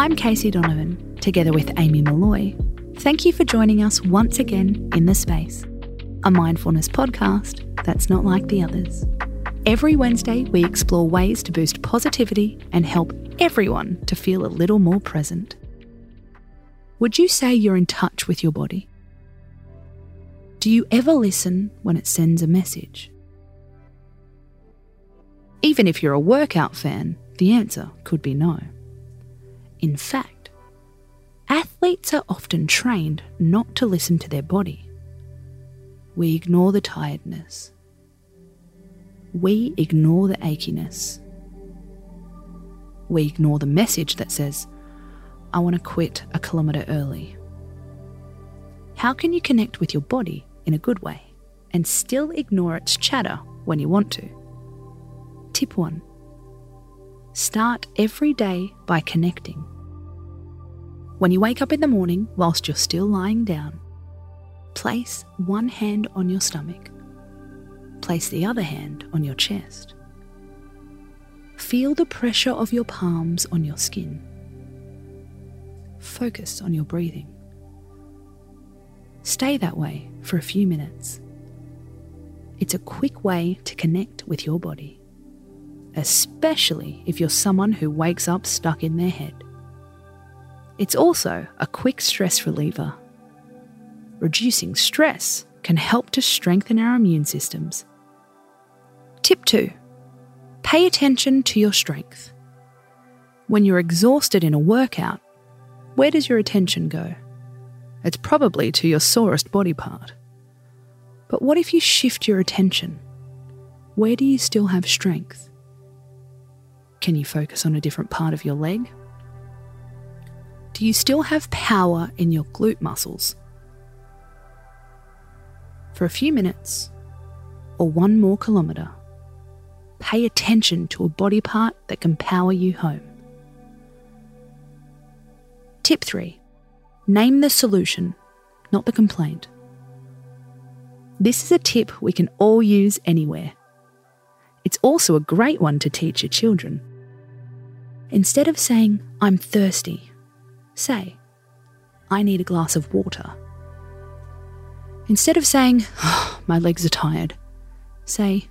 I'm Casey Donovan, together with Amy Molloy. Thank you for joining us once again in The Space, a mindfulness podcast that's not like the others. Every Wednesday, we explore ways to boost positivity and help everyone to feel a little more present. Would you say you're in touch with your body? Do you ever listen when it sends a message? Even if you're a workout fan, the answer could be no. In fact, athletes are often trained not to listen to their body. We ignore the tiredness. We ignore the achiness. We ignore the message that says, I want to quit a kilometre early. How can you connect with your body in a good way and still ignore its chatter when you want to? Tip 1 Start every day by connecting. When you wake up in the morning whilst you're still lying down, place one hand on your stomach, place the other hand on your chest. Feel the pressure of your palms on your skin. Focus on your breathing. Stay that way for a few minutes. It's a quick way to connect with your body especially if you're someone who wakes up stuck in their head. It's also a quick stress reliever. Reducing stress can help to strengthen our immune systems. Tip 2 Pay attention to your strength. When you're exhausted in a workout, where does your attention go? It's probably to your sorest body part. But what if you shift your attention? Where do you still have strength? Can you focus on a different part of your leg? Do you still have power in your glute muscles? For a few minutes, or one more kilometre, pay attention to a body part that can power you home. Tip 3 Name the solution, not the complaint. This is a tip we can all use anywhere. It's also a great one to teach your children. Instead of saying, I'm thirsty, say, I need a glass of water. Instead of saying, oh, my legs are tired, say,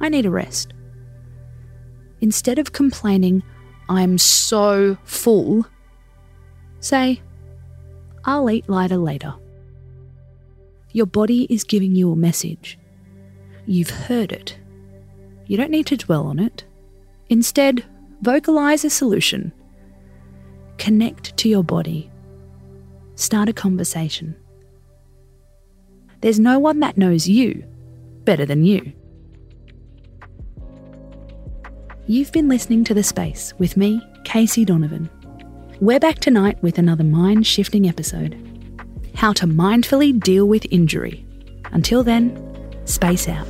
I need a rest. Instead of complaining, I'm so full, say, I'll eat lighter later. Your body is giving you a message. You've heard it. You don't need to dwell on it. Instead, Vocalize a solution. Connect to your body. Start a conversation. There's no one that knows you better than you. You've been listening to The Space with me, Casey Donovan. We're back tonight with another mind shifting episode How to Mindfully Deal with Injury. Until then, space out.